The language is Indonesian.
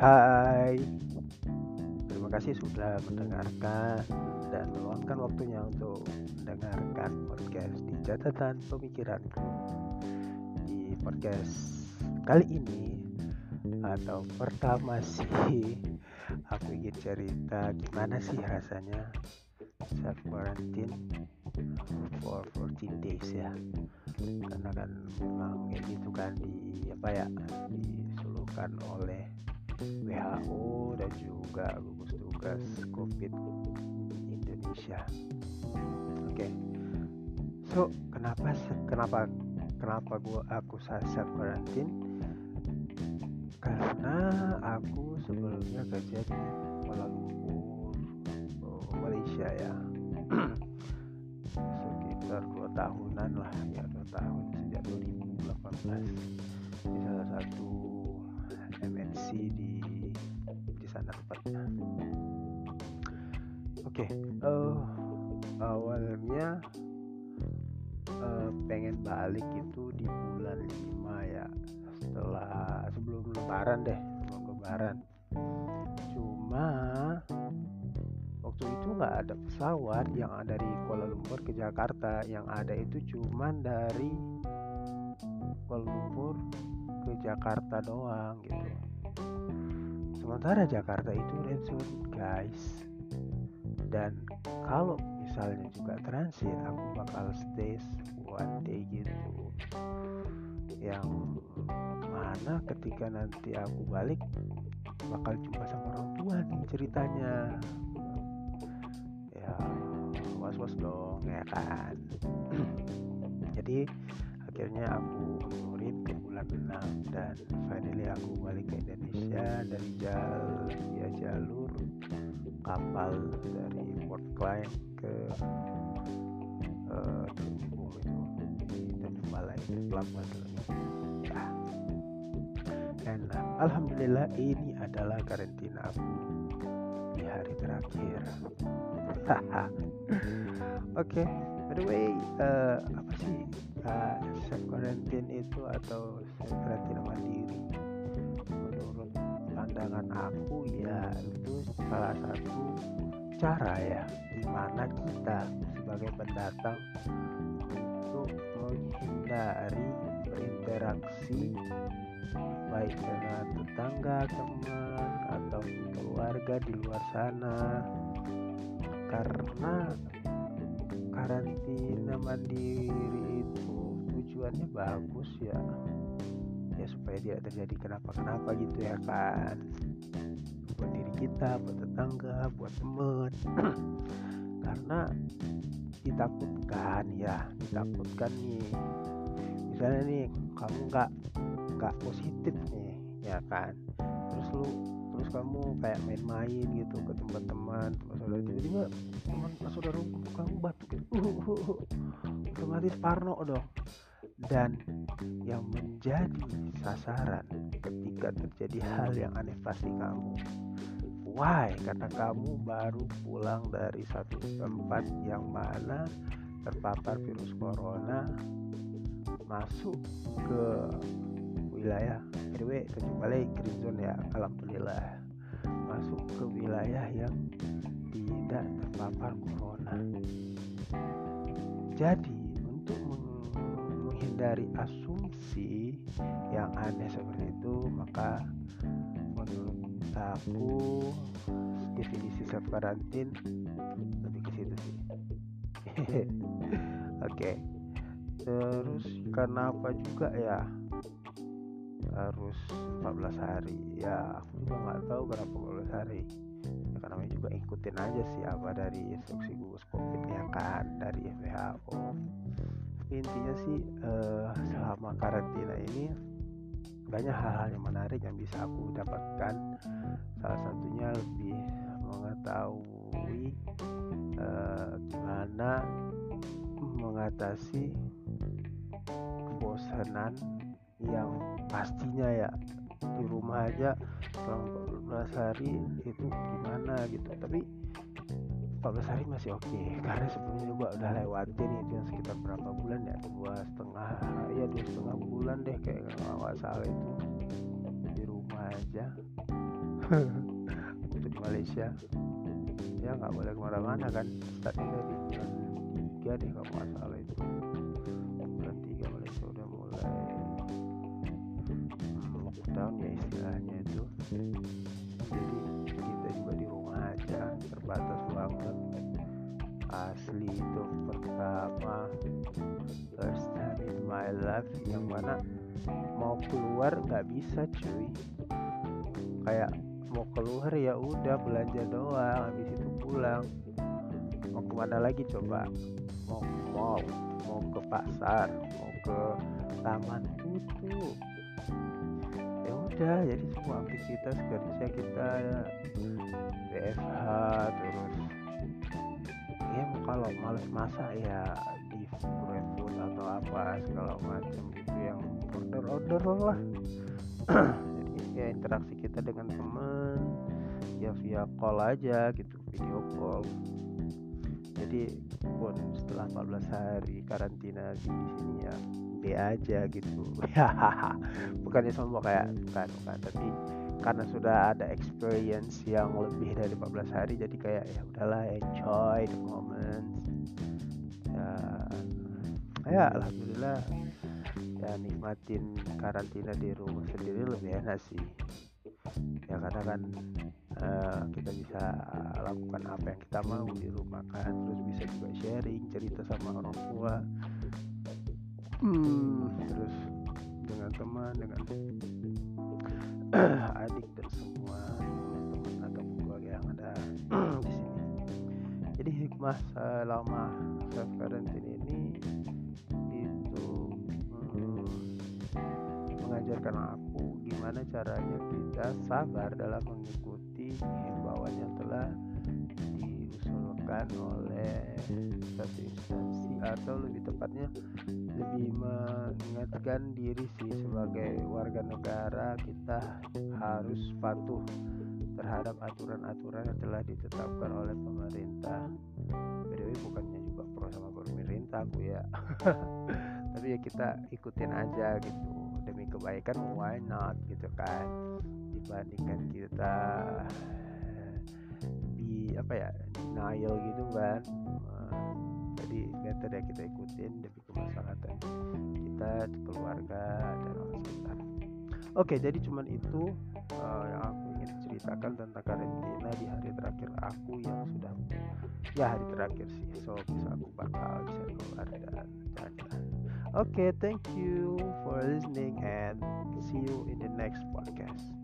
Hai, terima kasih sudah mendengarkan dan meluangkan waktunya untuk mendengarkan podcast di catatan pemikiranku. Di podcast kali ini atau pertama sih aku ingin cerita gimana sih rasanya self quarantine for 14 days ya karena kan memang kayak gitu kan di apa ya disuluhkan oleh WHO dan juga gugus tugas COVID Indonesia. Oke, okay. so kenapa kenapa kenapa gua aku self quarantine? Karena aku sebelumnya kerja di Kuala Lumpur, oh, Malaysia ya, sekitar dua tahunan lah ya dua tahun sejak 2018 di salah satu MNC di di sana tempatnya. Oke, okay, uh, eh, awalnya uh, pengen balik itu di bulan 5 ya. Setelah sebelum lebaran deh sebelum lebaran. Cuma waktu itu nggak ada pesawat yang ada dari Kuala Lumpur ke Jakarta. Yang ada itu cuman dari Jakarta doang gitu. Sementara Jakarta itu red zone guys. Dan kalau misalnya juga transit aku bakal stay one day gitu. Yang mana ketika nanti aku balik bakal jumpa sama orang tua nih ceritanya. Ya was was dong ya kan? Jadi akhirnya aku Indonesia dari jal ya jalur kapal dari Port Klang ke uh, itu. Di Tanjung Balai pelabuhan nah, dan alhamdulillah ini adalah karantina aku di hari terakhir. Oke okay. by the way uh, apa sih? Uh, self quarantine itu atau self pandangan aku ya. Itu salah satu cara ya di mana kita sebagai pendatang untuk menghindari berinteraksi baik dengan tetangga, teman, atau keluarga di luar sana. Karena karantina mandiri itu tujuannya bagus ya ya supaya tidak terjadi kenapa-kenapa gitu ya kan. Buat diri kita buat tetangga buat temen. Karena ditakutkan ya ditakutkan nih. Misalnya nih kamu nggak nggak positif nih ya kan. Terus lu terus kamu kayak main-main gitu ke tempat teman saudara tiba-tiba teman saudara kamu batuk gitu uh, uh, uh. otomatis parno dong dan yang menjadi sasaran ketika terjadi hal yang aneh pasti kamu. Why? Karena kamu baru pulang dari satu tempat yang mana terpapar virus corona masuk ke wilayah RW kecuali green zone ya alhamdulillah. Masuk ke wilayah yang tidak terpapar corona. Jadi menghindari asumsi yang aneh seperti itu maka menurut aku definisi self karantin lebih ke situ sih. Oke. Okay. terus kenapa juga ya? Harus 14 hari. Ya aku juga nggak tahu berapa 14 hari. Ya karena juga ikutin aja sih apa dari instruksi gugus covid yang kan dari WHO tapi intinya sih eh, selama karantina ini banyak hal-hal yang menarik yang bisa aku dapatkan. Salah satunya lebih mengetahui gimana mengatasi kebosanan yang pastinya ya di rumah aja selama 14 hari itu gimana gitu. Tapi 14 hari masih oke. Okay. karena sebelumnya juga udah lewatin itu yang sekitar berapa bulan ya? Dua setengah ya dua setengah bulan deh kayak nggak salah itu. Di rumah aja. Waktu di Malaysia. Ya nggak boleh ke mana-mana kan? Startnya dari bulan tiga deh kalau nggak salah itu. Bulan tiga Malaysia udah mulai lockdown ya istilahnya itu mana mau keluar nggak bisa cuy. Kayak mau keluar ya udah belanja doang habis itu pulang. Mau ke mana lagi coba? Mau ke mall mau ke pasar mau ke taman tutup ya udah jadi semua aktivitas kerja kita BFH terus ya kalau males masak ya di atau apa segala macam. Gitu yang order order lah. Jadi ya interaksi kita dengan teman ya via call aja gitu video call. Jadi pun setelah 14 hari karantina di sini ya B aja gitu. Ya bukannya sombong kayak bukan bukan. Tapi karena sudah ada experience yang lebih dari 14 hari jadi kayak ya udahlah enjoy the moment ya ya alhamdulillah. Ya nikmatin karantina di rumah sendiri lebih enak sih. Ya karena kan uh, kita bisa lakukan apa yang kita mau di rumah kan. Terus bisa juga sharing cerita sama orang tua. Hmm, terus dengan teman dengan adik dan semua teman-teman atau keluarga yang ada di sini. Jadi hikmah selama self quarantine ini mengajarkan aku gimana caranya kita sabar dalam mengikuti himbauan yang telah diusulkan oleh satu instansi atau lebih tepatnya lebih mengingatkan diri sih sebagai warga negara kita harus patuh terhadap aturan-aturan yang telah ditetapkan oleh pemerintah. Btw bukannya juga pro sama pemerintah aku ya. Tapi ya kita ikutin aja gitu kebaikan why not gitu kan. Dibandingkan kita di apa ya denial gitu kan. Jadi better ya kita ikutin demi kemaslahatan kita keluarga dan orang sekitar. Oke jadi cuman itu uh, yang aku ingin ceritakan tentang karantina di hari terakhir aku yang sudah ya hari terakhir sih. So bisa aku bakal bisa keluar dan jalan-jalan okay, thank you for listening and see you in the next podcast